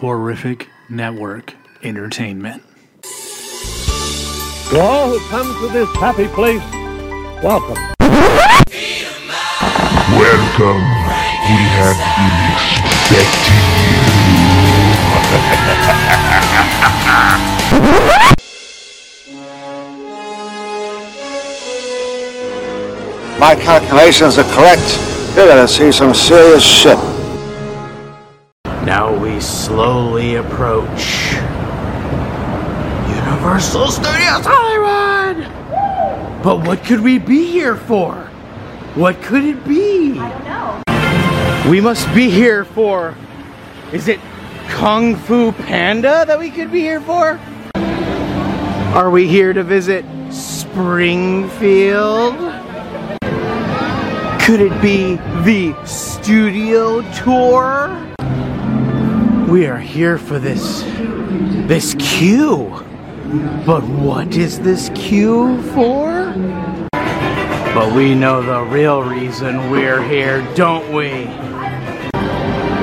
Horrific Network Entertainment. To all who come to this happy place, welcome. Welcome. We have been expecting you. My calculations are correct. You're gonna see some serious shit. We slowly approach Universal Studios Hollywood. But what could we be here for? What could it be? I don't know. We must be here for. Is it Kung Fu Panda that we could be here for? Are we here to visit Springfield? Could it be the studio tour? We are here for this this queue. But what is this queue for? But we know the real reason we're here, don't we?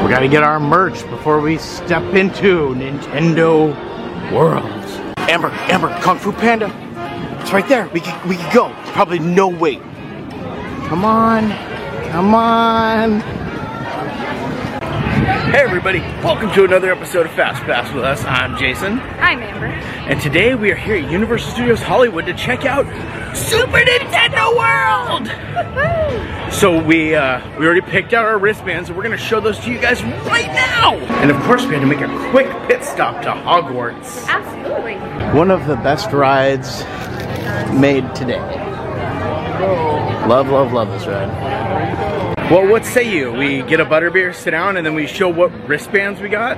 We gotta get our merch before we step into Nintendo World. Amber, Amber, Kung Fu Panda. It's right there. We can, we go. Probably no wait. Come on. Come on. Hey everybody, welcome to another episode of Fastpass with us. I'm Jason. I'm Amber. And today we are here at Universal Studios Hollywood to check out Super Nintendo World! so we uh, we already picked out our wristbands and we're gonna show those to you guys right now! And of course we had to make a quick pit stop to Hogwarts. Absolutely. One of the best rides made today. Love, love, love this ride. Well, what say you? We get a butterbeer, sit down, and then we show what wristbands we got?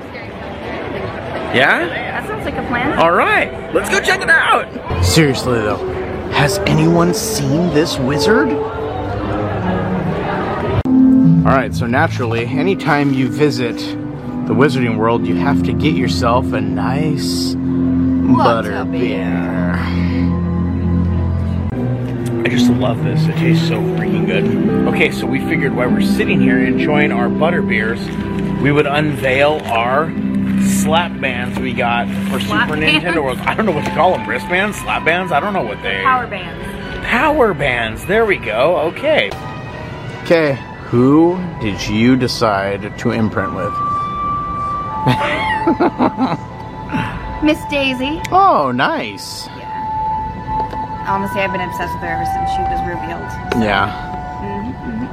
Yeah? That sounds like a plan. All right, let's go check it out. Seriously though, has anyone seen this wizard? All right, so naturally, anytime you visit the Wizarding World, you have to get yourself a nice butterbeer. I just love this. It tastes so freaking good. Okay, so we figured while we're sitting here enjoying our butterbeers, we would unveil our slap bands we got for Slap Super bands? Nintendo World. I don't know what to call them. Wristbands? Slap bands? I don't know what they Power bands. Power bands. There we go. Okay. Okay, who did you decide to imprint with? Miss Daisy. Oh, nice. Honestly, I've been obsessed with her ever since she was revealed. Yeah. Mm-hmm,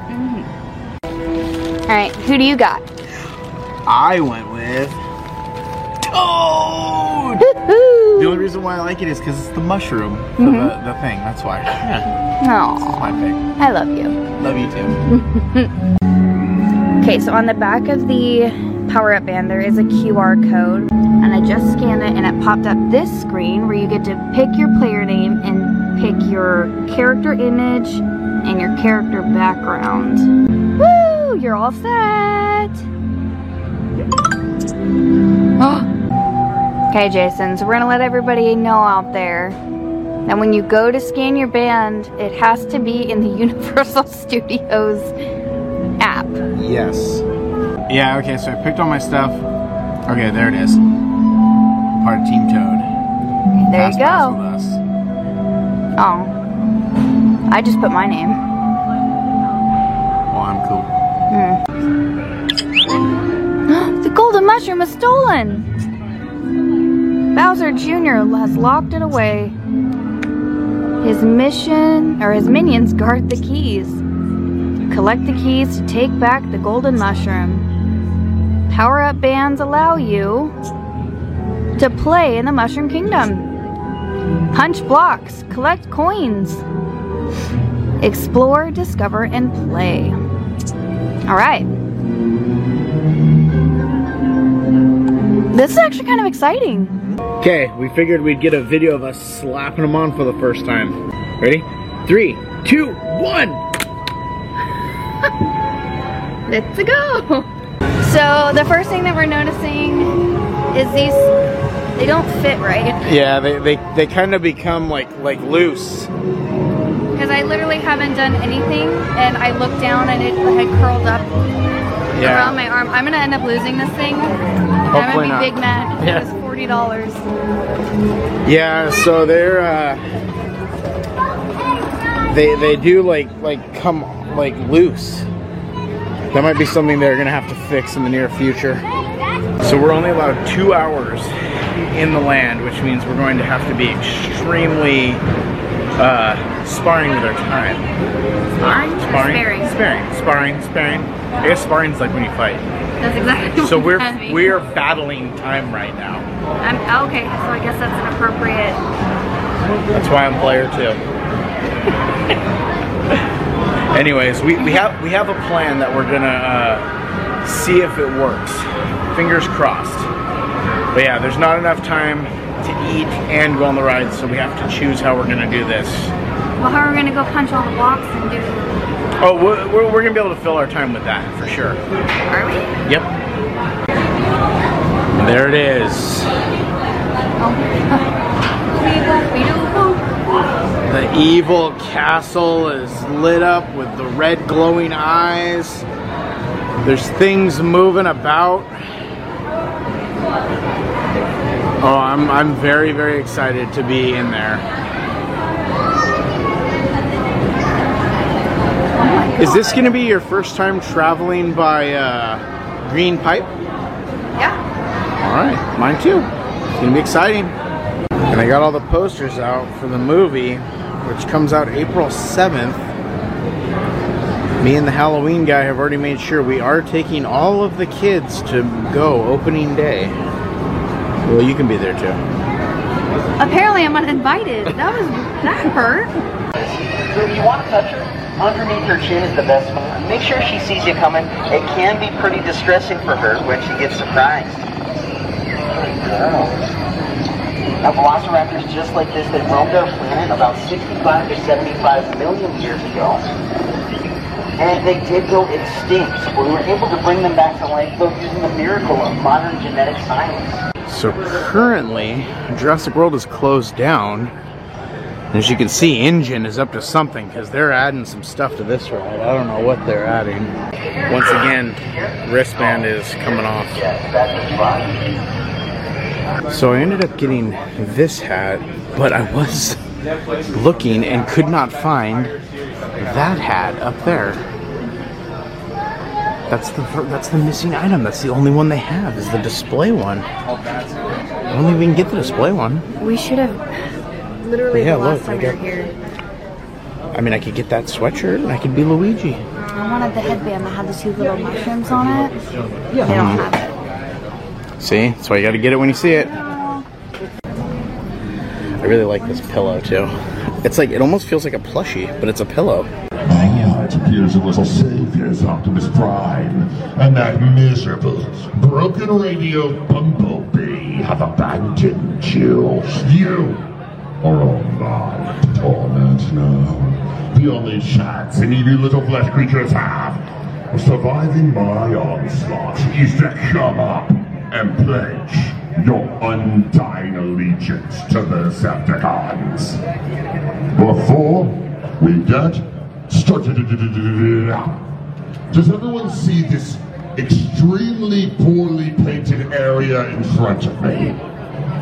mm-hmm. All right, who do you got? I went with Toad. The only reason why I like it is because it's the mushroom for the, mm-hmm. the thing. That's why. Yeah, No, my pick. I love you. Love you too. Okay, so on the back of the power up band, there is a QR code, and I just scanned it, and it popped up this screen where you get to pick your player name and pick your character image and your character background. Woo! You're all set. okay, Jason. So we're gonna let everybody know out there that when you go to scan your band, it has to be in the Universal Studios app. Yes. Yeah. Okay. So I picked all my stuff. Okay, there it is. Part of Team Toad. There Fast you Pass go. Oh. I just put my name. Well, I'm cool. Hmm. the golden mushroom is stolen! Bowser Jr. has locked it away. His mission, or his minions, guard the keys. Collect the keys to take back the golden mushroom. Power up bands allow you to play in the Mushroom Kingdom. Punch blocks, collect coins. Explore, discover, and play. All right. This is actually kind of exciting. Okay, we figured we'd get a video of us slapping them on for the first time. Ready? Three, two, one. Let's go. So the first thing that we're noticing is these, they don't fit right. Yeah, they they, they kind of become like like loose. Because I literally haven't done anything and I looked down and it had curled up Yeah. around my arm. I'm gonna end up losing this thing. I'm Hopefully gonna not. be big mad. Yeah. It was forty dollars. Yeah, so they're uh they they do like like come like loose. That might be something they're gonna have to fix in the near future. So we're only allowed two hours in the land, which means we're going to have to be extremely uh, sparring with our time. Sparring? Sparring, Sparing? sparing, sparring, sparing. I guess sparring's like when you fight. That's exactly So what we're we're battling time right now. I'm, okay, so I guess that's an appropriate. That's why I'm player two. Anyways, we, we have we have a plan that we're gonna uh, see if it works. Fingers crossed. But yeah, there's not enough time to eat and go on the ride, so we have to choose how we're gonna do this. Well, how are we gonna go punch all the blocks and do? Oh, we're, we're, we're gonna be able to fill our time with that for sure. Are we? Yep. There it is. The evil castle is lit up with the red glowing eyes. There's things moving about. Oh, I'm, I'm very, very excited to be in there. Is this going to be your first time traveling by uh, Green Pipe? Yeah. All right, mine too. It's gonna be exciting. And I got all the posters out for the movie, which comes out April 7th. Me and the Halloween guy have already made sure we are taking all of the kids to go opening day. Well, you can be there too. Apparently, I'm uninvited. That was that hurt. If you want to touch her, underneath her chin is the best spot. Make sure she sees you coming. It can be pretty distressing for her when she gets surprised. Good girl. Now, velociraptors just like this that roamed our planet about 65 to 75 million years ago. And they did go extinct, we were able to bring them back to life though using the miracle of modern genetic science. So currently, Jurassic World is closed down. As you can see, Engine is up to something because they're adding some stuff to this ride. I don't know what they're adding. Once again, wristband is coming off. So I ended up getting this hat, but I was looking and could not find that hat up there. That's the that's the missing item. That's the only one they have is the display one. I don't think we can get the display one. We should have literally Yeah, the last look, time I we were here. I mean, I could get that sweatshirt and I could be Luigi. I wanted the headband that had the two little mushrooms on it. They don't mm-hmm. have it. See, that's why you got to get it when you see it. I really like this pillow too. It's like it almost feels like a plushie, but it's a pillow. Appears a little saviors Optimus Prime and that miserable, broken radio bumblebee have abandoned you. You are on my torment now. The only chance any of you little flesh creatures have of surviving my onslaught is to come up and pledge your undying allegiance to the Decepticons. Before we get does everyone see this extremely poorly painted area in front of me?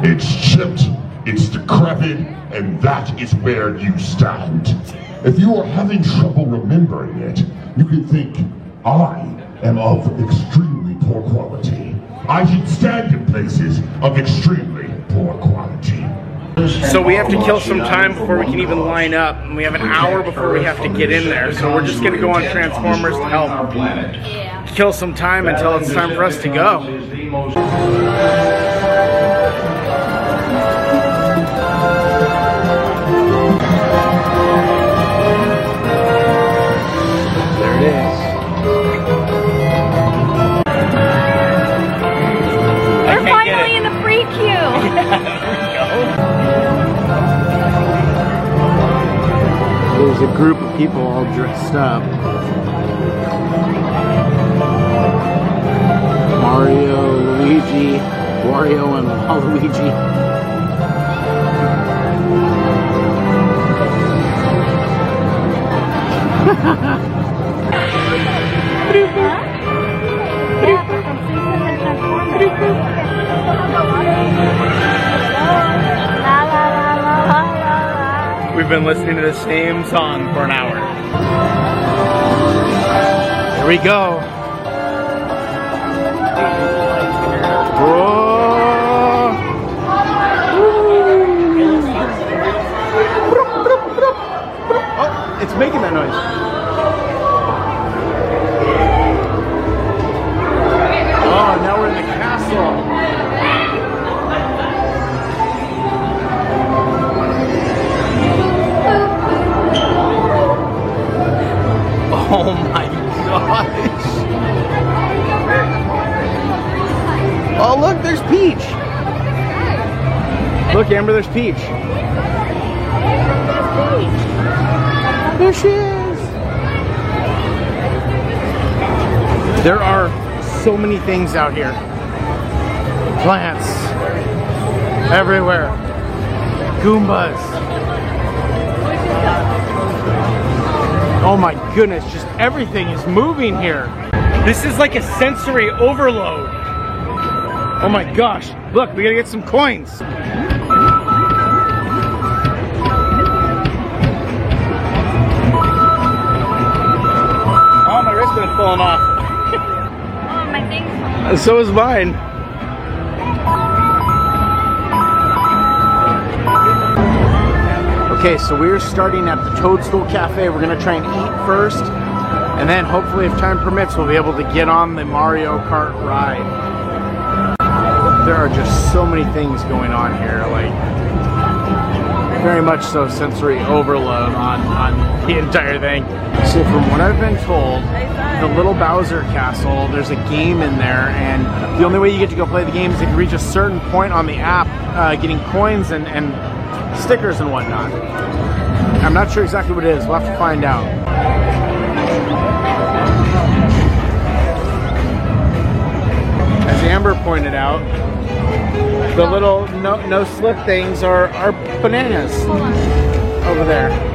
It's chipped, it's decrepit, and that is where you stand. If you are having trouble remembering it, you can think I am of extremely poor quality. I should stand in places of extremely poor quality. So we have to kill some time before we can even line up, and we have an hour before we have to get in there. So we're just gonna go on Transformers to help kill some time until it's time for us to go. Group of people all dressed up. Mario, Luigi, Wario, and Waluigi. we've been listening to the same song for an hour. Here we go. Oh, it's making that noise. Oh, now we're in the castle. Amber, there's Peach. There she is. There are so many things out here. Plants everywhere. Goombas. Oh my goodness, just everything is moving here. This is like a sensory overload. Oh my gosh, look, we gotta get some coins. Falling off. Oh, my So is mine. Okay, so we're starting at the Toadstool Cafe. We're gonna try and eat first, and then hopefully, if time permits, we'll be able to get on the Mario Kart ride. There are just so many things going on here, like very much so sensory overload on, on the entire thing. So from what I've been told, the little Bowser castle, there's a game in there, and the only way you get to go play the game is if you reach a certain point on the app, uh, getting coins and, and stickers and whatnot. I'm not sure exactly what it is. We'll have to find out. As Amber pointed out, the little no, no slip things are, are bananas over there.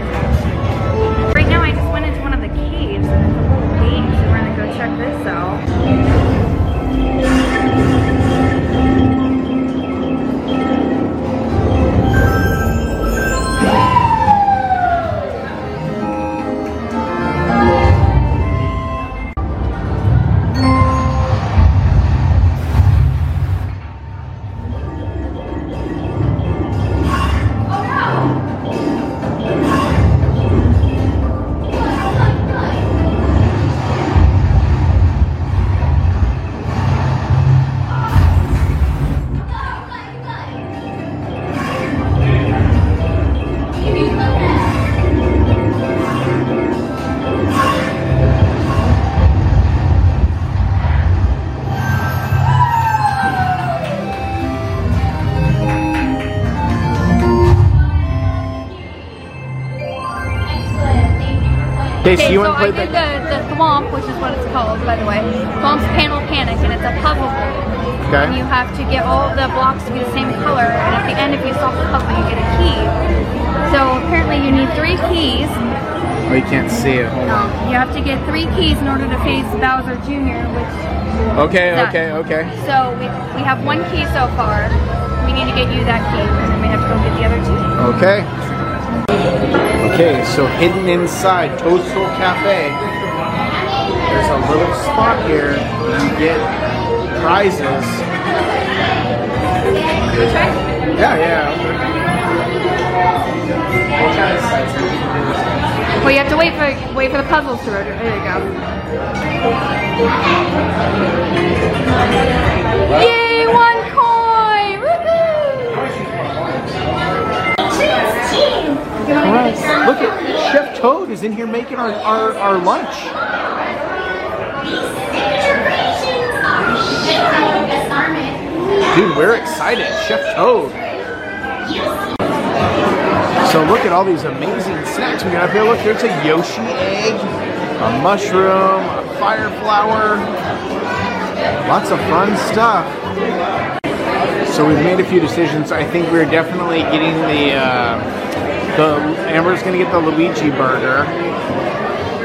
Okay, so you so want to I did the, the Thwomp, which is what it's called, by the way. Thwomp's Panel Panic, and it's a puzzle game. And you have to get all the blocks to be the same color, and at the end, if you solve the puzzle, you get a key. So apparently, you need three keys. Oh, you can't see it. Hold on. Um, you have to get three keys in order to face Bowser Jr., which Okay, okay, okay. So we, we have one key so far. We need to get you that key, and then we have to go get the other two. Okay. Okay, so hidden inside Toadstool Cafe, there's a little spot here where you get prizes. Yeah, yeah. Well, you have to wait for wait for the puzzles to rotate. There you go. Yay, one Look at Chef Toad is in here making our, our, our lunch. Dude, we're excited. Chef Toad. So look at all these amazing snacks we got up here. Look, there's a Yoshi egg, a mushroom, a fire flower. Lots of fun stuff. So we've made a few decisions. I think we're definitely getting the uh, the Amber's gonna get the Luigi burger.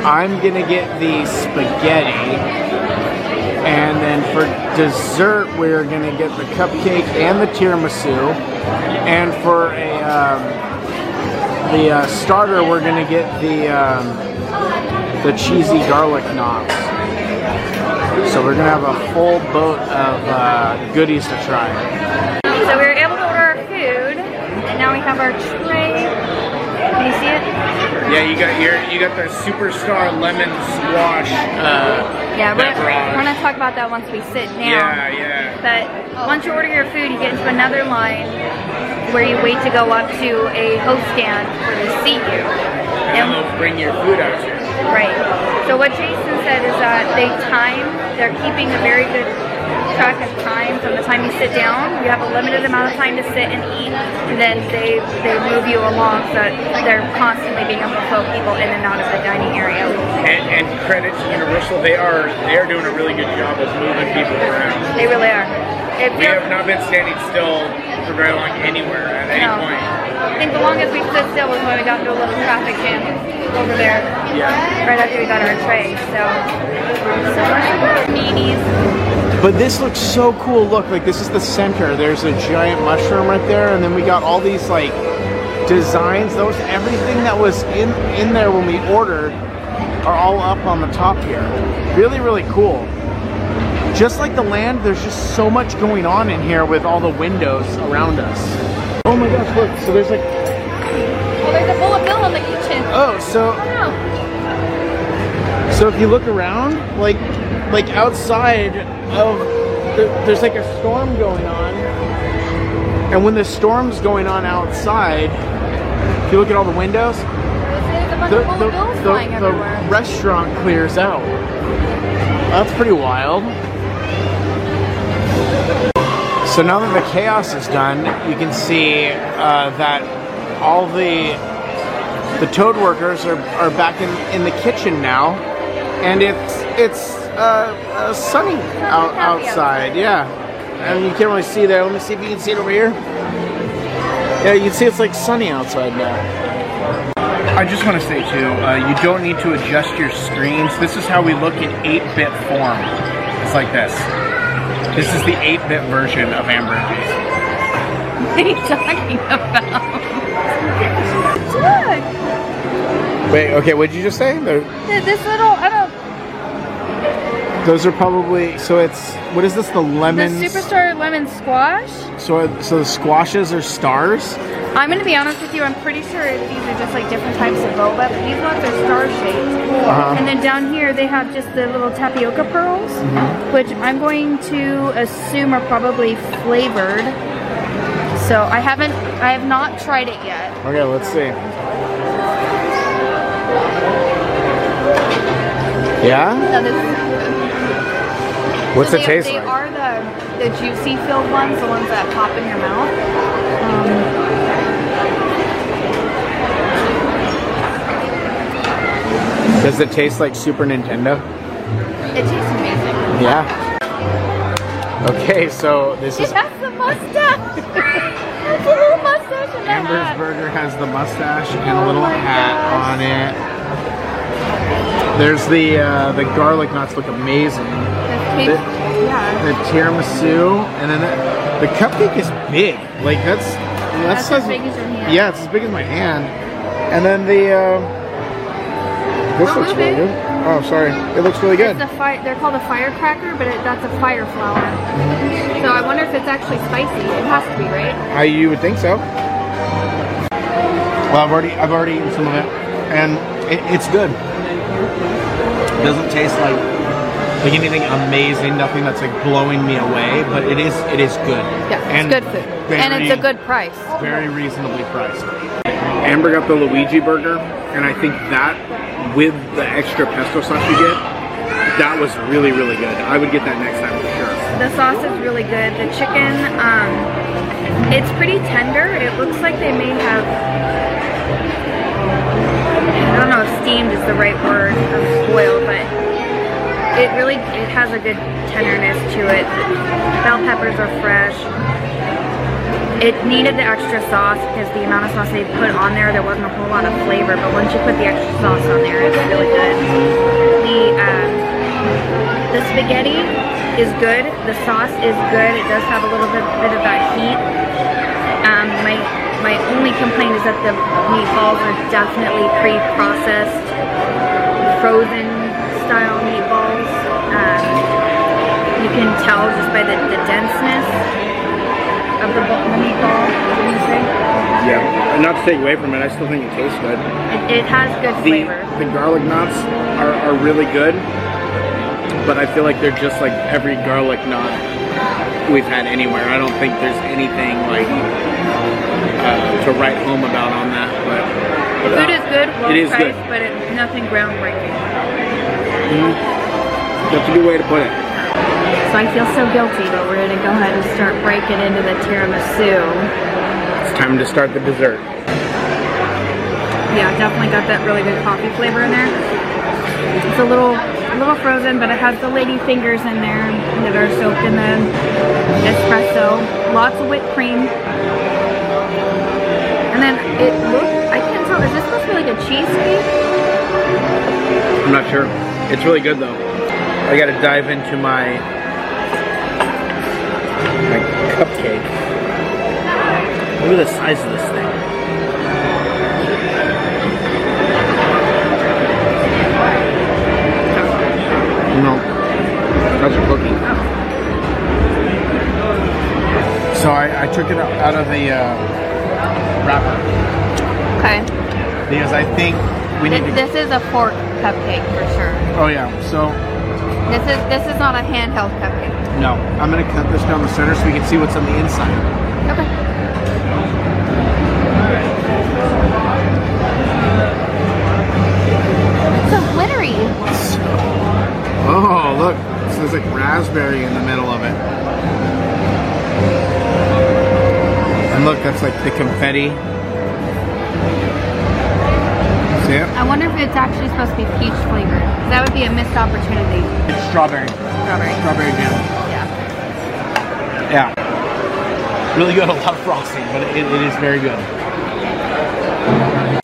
I'm gonna get the spaghetti, and then for dessert we're gonna get the cupcake and the tiramisu. And for a um, the uh, starter, we're gonna get the um, the cheesy garlic knots. So we're gonna have a full boat of uh, goodies to try. So we were able to order our food, and now we have our tray. Can you see it? Yeah, you got your you got the superstar lemon squash. Uh, Yeah, we're, we're gonna talk about that once we sit down. Yeah, yeah. But once you order your food, you get into another line where you wait to go up to a host stand where they seat you. And they'll bring your food out to you. Right. So what Jason said is that they time, they're keeping a very good track of time from the time you sit down. You have a limited amount of time to sit and eat, and then they they move you along so they're constantly being able to flow people in and out of the dining area. And, and credit to Universal, they are they are doing a really good job of moving people around. They really are. If We have not been standing still for very long anywhere at any No. point. I think the longest we stood still was when we got into a little traffic jam over there. Yeah. Right after we got our tray. So, so meaties. But this looks so cool. Look, like this is the center. There's a giant mushroom right there, and then we got all these like designs. Those everything that was in in there when we ordered are all up on the top here. Really, really cool. Just like the land, there's just so much going on in here with all the windows around us. Oh my gosh, look. So there's like Well, there's a bowl of bill in the kitchen. oh, so Wow. So if you look around, like like outside of there's like a storm going on, and when the storm's going on outside, if you look at all the windows, the, the, the- the restaurant clears out. That's pretty wild. So now that the chaos is done, you can see uh, that all the the toad workers are, are back in, in the kitchen now, and it's it's uh, uh, sunny out, outside. Yeah, and you can't really see there. Let me see if you can see it over here. Yeah, you can see it's like sunny outside now. I just want to say too, uh, you don't need to adjust your screens. This is how we look in 8-bit form. It's like this. This is the 8-bit version of Amber and Jason. What are you talking about? Look, Wait, okay, what did you just say? They're, this little, I don't, those are probably so. It's what is this? The the superstar lemon squash. So so the squashes are stars. I'm gonna be honest with you. I'm pretty sure these are just like different types of boba. But these ones are star shaped. Uh-huh. And then down here they have just the little tapioca pearls, Mm-hmm. which I'm going to assume are probably flavored. So I haven't, I have not tried it yet. Okay, let's see. Yeah. So this, What's so it they, taste they like? are the the juicy filled ones, the ones that pop in your mouth. Um, Does it taste like Super Nintendo? it tastes amazing. Yeah. Okay, so this It is has the mustache. It's a little mustache in the Amber's hat. Burger has the mustache and a little Oh hat gosh. on it. There's the uh, the garlic nuts look amazing. The yeah. The tiramisu and then the, the cupcake is big. Like that's that's, That's as big as your hand. Yeah, it's as big as my hand. And then the uh, this Don't looks really good. Oh, sorry. It looks really good. It's the fire. They're called a firecracker, but it, that's a fire flower. So I wonder if it's actually spicy. It has to be, right? I you would think so. Well, I've already I've already eaten some of it, and it, it's good. It doesn't taste like like anything amazing, nothing that's like blowing me away, but it is it is good. Yeah, it's good food, and it's a good price. very reasonably priced. Amber got the Luigi burger, and I think that with the extra pesto sauce you get, that was really really good. I would get that next time for sure. The sauce is really good. The chicken, um, it's pretty tender. It looks like they may have. I don't know if steamed is the right word or boiled, but it really it has a good tenderness to it. Bell peppers are fresh. It needed the extra sauce because the amount of sauce they put on there, there wasn't a whole lot of flavor. But once you put the extra sauce on there, it's really good. The um, the spaghetti is good. The sauce is good. It does have a little bit, bit of that heat. Um, my my only complaint is that the meatballs are definitely pre-processed, frozen style meatballs. Um, you can tell just by the, the denseness of the, the meatball. What do you say? Yeah. Not to take away from it, I still think it tastes good. It, it has good The, flavor. the garlic knots are, are really good, but I feel like they're just like every garlic knot we've had anywhere. I don't think there's anything like uh, to write home about on that. But The food is good, well It is priced, good. but it's nothing groundbreaking. That's a good way to put it. So I feel so guilty, but we're gonna go ahead and start breaking into the tiramisu. It's time to start the dessert. Yeah, definitely got that really good coffee flavor in there. It's a little, a little frozen, but it has the lady fingers in there that are soaked in the espresso. Lots of whipped cream. And then it looks, I can't tell, is this supposed to be like a cheesecake? I'm not sure. It's really good though. I gotta dive into my my cupcake. Look at the size of this thing. No, that's a cookie. So I, I took it out of the uh, wrapper Okay. because I think we need This, to. this is a fork cupcake for sure. Oh yeah, so This is this is not a handheld cupcake. No, I'm gonna cut this down the center so we can see what's on the inside. Okay. It's so glittery. Oh, look, so there's like raspberry in the middle of it. And look, that's like the confetti. It? I wonder if it's actually supposed to be peach flavored. That would be a missed opportunity. It's strawberry. Strawberry. Strawberry jam. Yeah. Yeah. Really good, a lot of frosting, but it, it is very good.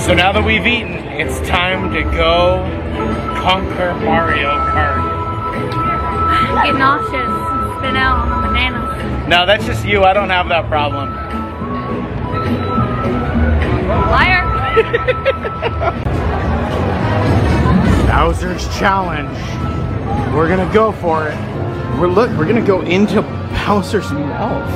So now that we've eaten, it's time to go conquer Mario Kart. Get nauseous. Spin out on the bananas. No, that's just you. I don't have that problem. Liar. Bowser's challenge. We're gonna go for it. We're look. We're gonna go into Bowser's mouth.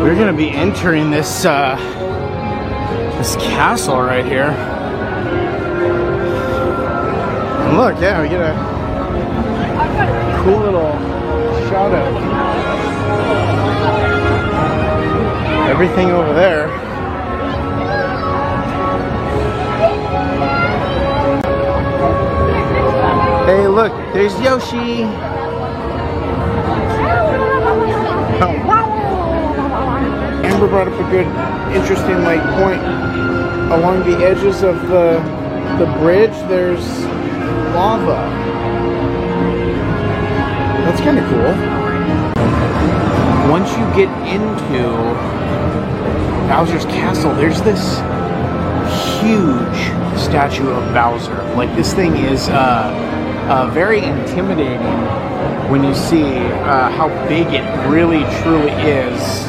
We're gonna be entering this uh, this castle right here. And look, yeah, we get a cool little shout out. Everything over there. Hey, look, there's Yoshi. Amber brought up a good, interesting like point. Along the edges of the the bridge, there's lava. That's kind of cool. Once you get into Bowser's castle, there's this huge statue of Bowser. Like this thing is uh, uh, very intimidating when you see uh, how big it really truly is.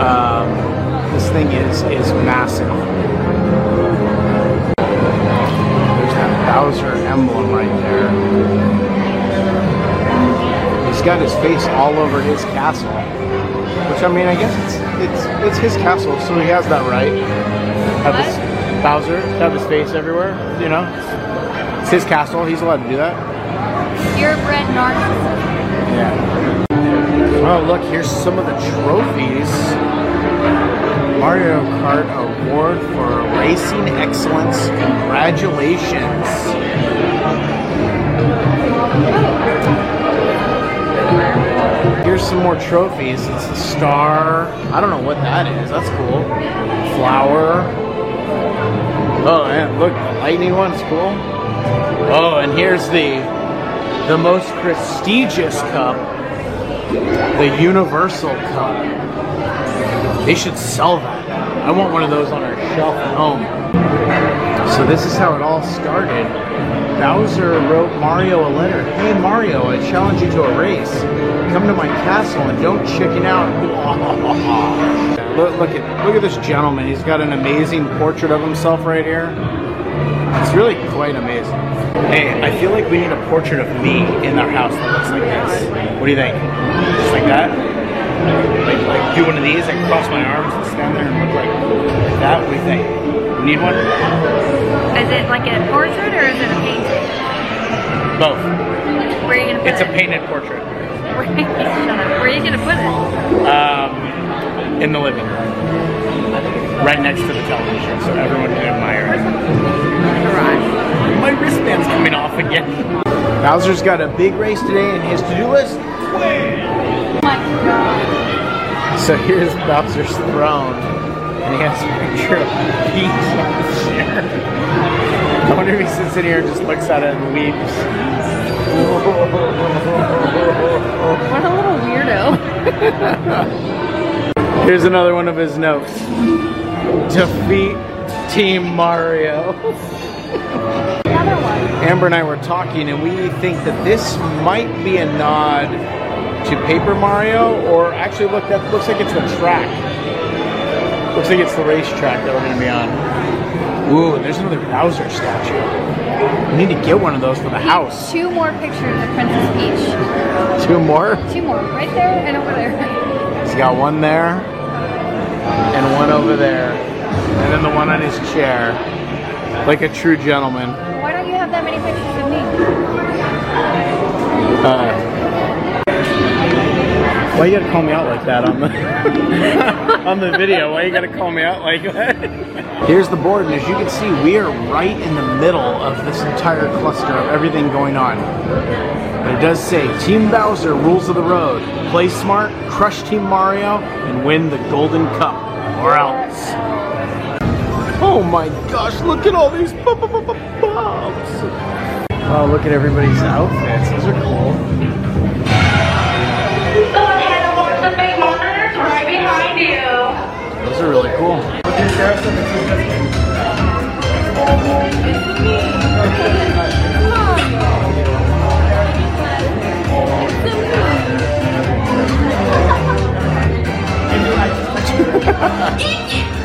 Um, this thing is is massive. There's that Bowser emblem right there. He's got his face all over his castle. Which I mean, I guess it's it's it's his castle, so he has that right. Have his Bowser have his face everywhere, you know. It's his castle. He's allowed to do that. Purebred narcissism. Yeah. Oh, look, here's some of the trophies. Mario Kart Award for Racing Excellence. Congratulations. Oh. Here's some more trophies. It's a star. I don't know what that is. That's cool. Flower. Oh, man, look, the lightning one's cool. Oh, and here's the the most prestigious cup, the Universal Cup. They should sell that. I want one of those on our shelf at home. So this is how it all started. Bowser wrote Mario a letter. Hey Mario, I challenge you to a race. Come to my castle and don't chicken out. look, look at look at this gentleman. He's got an amazing portrait of himself right here. It's really quite amazing. Hey, I feel like we need a portrait of me in our house that looks like this. What do you think? Just like that? Like, like do one of these, I cross my arms and stand there and look like, like that? What do you think? We need one? Is it like a portrait or is it a painting? Both. Where are you gonna put It's a painted portrait. Where. Where are you gonna put it? Um, in the living room. Right next to the television, so everyone can admire it. Garage. My wristband's coming off again. Bowser's got a big race today in his to-do list. Oh my god. So here's Bowser's throne, and he has a picture of Peach on the chair. I wonder if he sits in here and just looks at it and weeps. What a little weirdo. Here's another one of his notes. Defeat Team Mario. Amber and I were talking, and we think that this might be a nod to Paper Mario, or actually, look, that looks like it's a track. Looks like it's the racetrack that we're going to be on. Ooh, there's another Bowser statue. We need to get one of those for the house. Two more pictures of Princess Peach. Two more. Two more. Right there and over there. He's got one there, and one over there, and then the one on his chair, like a true gentleman. Why don't you have that many pictures of me? Uh, why you gotta call me out like that on the on the video? Why you gotta call me out like that? Here's the board, and as you can see, we are right in the middle of this entire cluster of everything going on. But it does say Team Bowser rules of the road. Play smart, crush Team Mario, and win the Golden Cup, or else. Oh my gosh! Look at all these bobs. Oh, look at everybody's outfits. Those are cool. You. Those are really cool.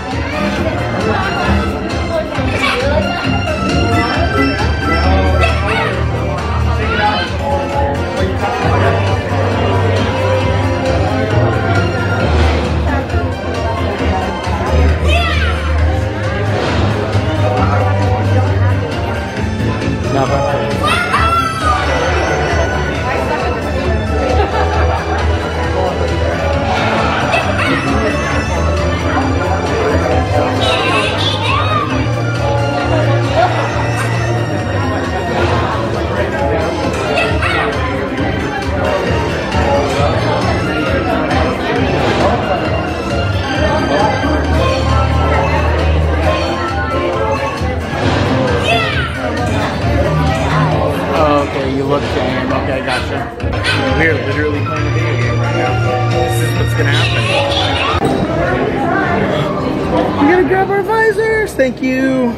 Thank you.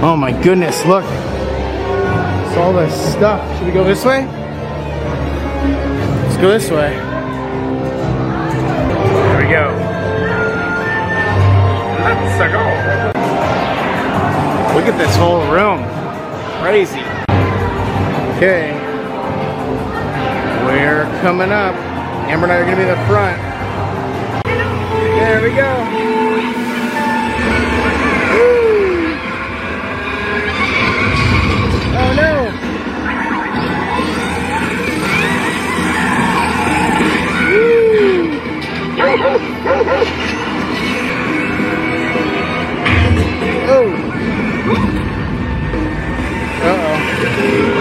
Oh my goodness, look. It's all this stuff. Should we go this way? Let's go this way. There we go. Let's go. Look at this whole room. Crazy. Okay. We're coming up. Amber and I are to be in the front. There we go. Uh-oh. Bowser.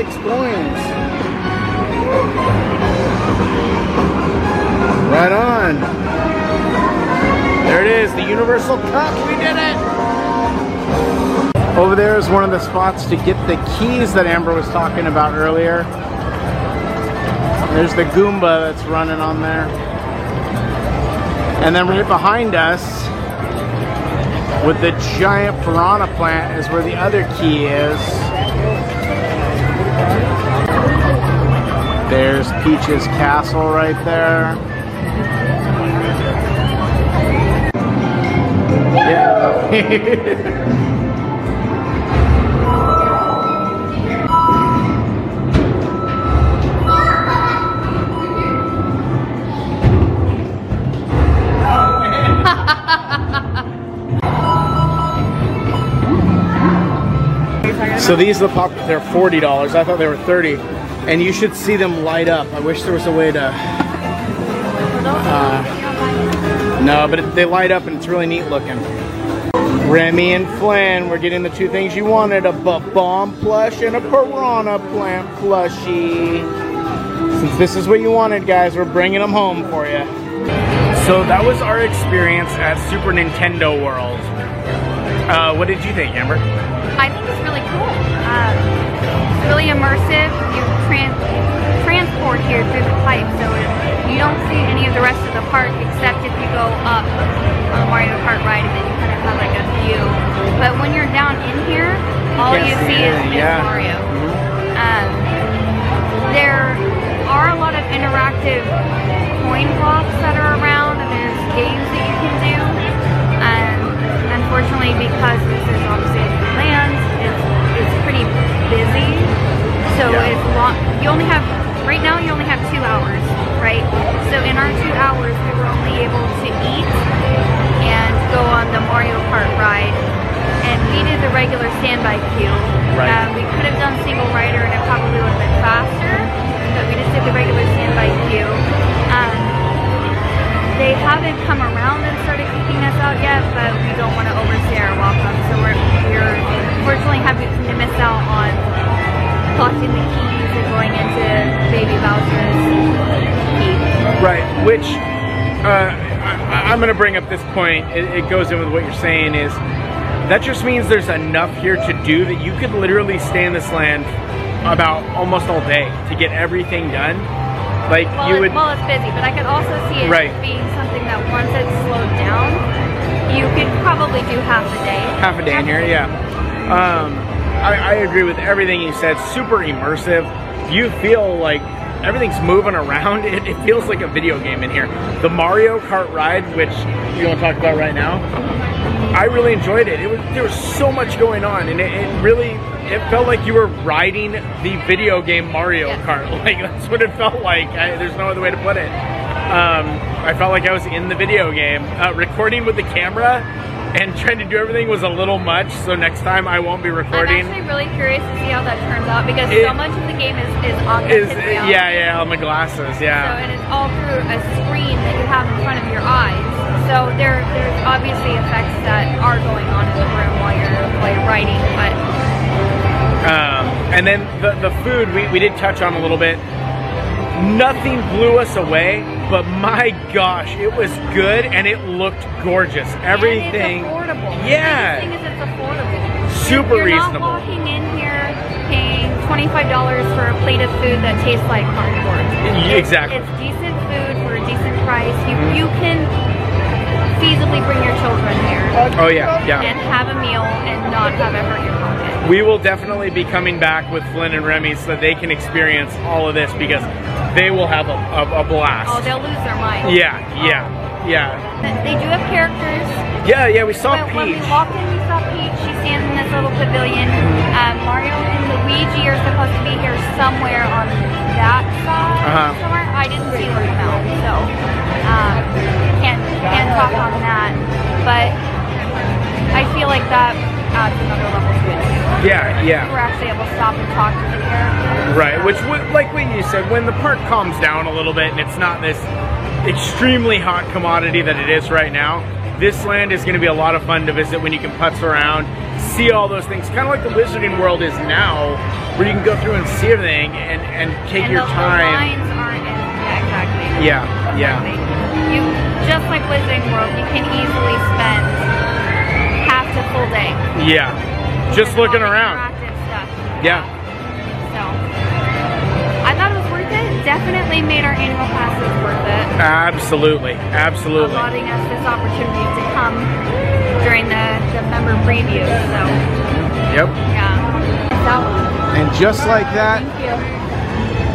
86 points. Right on. There it is, the Universal Cup. We did it! Over there is one of the spots to get the keys that Amber was talking about earlier. There's the Goomba that's running on there. And then right behind us, with the giant piranha plant, is where the other key is. There's Peach's castle right there. Yeah. So these are the pop. They're forty dollars. I thought they were thirty, and you should see them light up. I wish there was a way to. Uh, no, but it, they light up and it's really neat looking. Remy and Flynn, we're getting the two things you wanted: a Bob-omb plush and a piranha plant plushie. Since this is what you wanted, guys, we're bringing them home for you. So that was our experience at Super Nintendo World. Uh, what did you think, Amber? I think it's really cool. Um, it's really immersive. You tran- transport here through the pipe, so you don't see any of the rest of the park except if you go up on Mario Kart ride and then you kind of have like a view. But when you're down in here, all Can't you see is, is yeah. Mario. Um, there are a lot of interactive coin blocks that are around, and there's games that you can do. Um, unfortunately, because this is obviously a land, it's, it's pretty busy. You only have right now. You only have two hours, right? So in our two hours, we were only able to eat and go on the Mario Kart ride. And we did the regular standby queue. Right. Um, we could have done single rider and it probably would have been faster, but we just did the regular standby queue. Um, they haven't come around and started kicking us out yet, but we don't want to overstay our welcome. So we're, we're unfortunately having to miss out on collecting the keys and going into Baby. Right, which uh, I, I'm going to bring up this point. It, it goes in with what you're saying is that just means there's enough here to do that you could literally stay in this land about almost all day to get everything done. Like Well, you it- would, well, it's busy, but I could also see it Right. being something that once it's slowed down, you could probably do half a day. half a day in here, yeah. Um, I, I agree with everything you said. Super immersive. You feel like everything's moving around. It, it feels like a video game in here. The Mario Kart ride, which you want to talk about right now, I really enjoyed it. It was there was so much going on, and it, it really it felt like you were riding the video game Mario Yeah. Kart. Like that's what it felt like. I, there's no other way to put it. Um, I felt like I was in the video game. Uh, recording with the camera and trying to do everything was a little much. So next time I won't be recording. I'm actually really curious to see how that turns out because It- so much of the game is, is on Is yeah yeah on the glasses So, yeah. and it's all through a screen that you have in front of your eyes. So there, there's obviously effects that are going on in the room while you're while you're writing, but Um, and then the, the food we, we did touch on a little bit. Nothing blew us away, but my gosh, it was good and it looked gorgeous. Everything, and it's affordable. Yeah. The biggest thing is it's affordable. Super you're reasonable. not walking in here paying twenty five dollars for a plate of food that tastes like cardboard. Y- It's- exactly. It's, decent food for a decent price. You mm-hmm. you can feasibly bring your children here oh yeah, yeah. and have a meal and not have it hurt your pocket. We will definitely be coming back with Flynn and Remy so that they can experience all of this because they will have a, a, a blast. Oh, they'll lose their mind. Yeah, yeah, yeah. They do have characters. Yeah, yeah, we saw When, when we Peach. walked in, we saw Peach. She stands in this little pavilion. Um, Mario and Luigi are supposed to be here somewhere on that side. Uh-huh. Somewhere. I didn't see them come out, so um, can't can't talk on that. But I feel like that adds another level to it. Yeah, yeah. We're actually able to stop and talk to the characters. Right, which like what you said, when the park calms down a little bit and it's not this extremely hot commodity that it is right now, this land is going to be a lot of fun to visit when you can putz around, see all those things, kind of like the Wizarding World is now, where you can go through and see everything and, and take and your time. lines aren't yeah, exactly. Yeah, yeah. You just like Wizarding World, you can easily spend half to full day. Yeah, just looking around. Yeah, Definitely made our annual passes worth it. absolutely, absolutely. Allotting us this opportunity to come during the, the member preview. So Yep. yeah. That one. And just like that,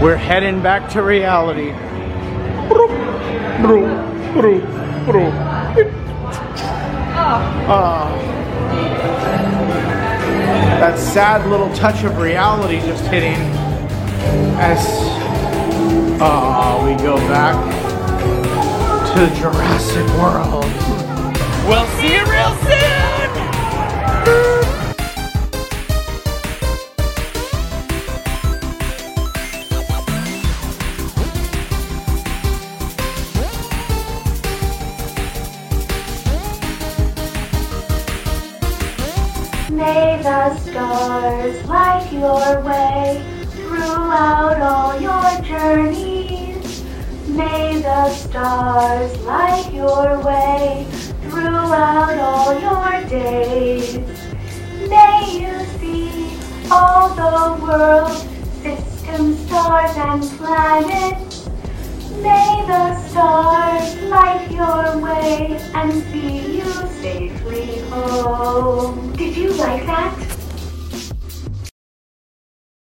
we're heading back to reality. Ah. that sad little touch of reality just hitting as uh, we go back to Jurassic World. We'll see you real soon! May the stars light your way throughout all your journeys. May the stars light your way throughout all your days. May you see all the world, systems, stars, and planets. May the stars light your way and see you safely home. Did you like that?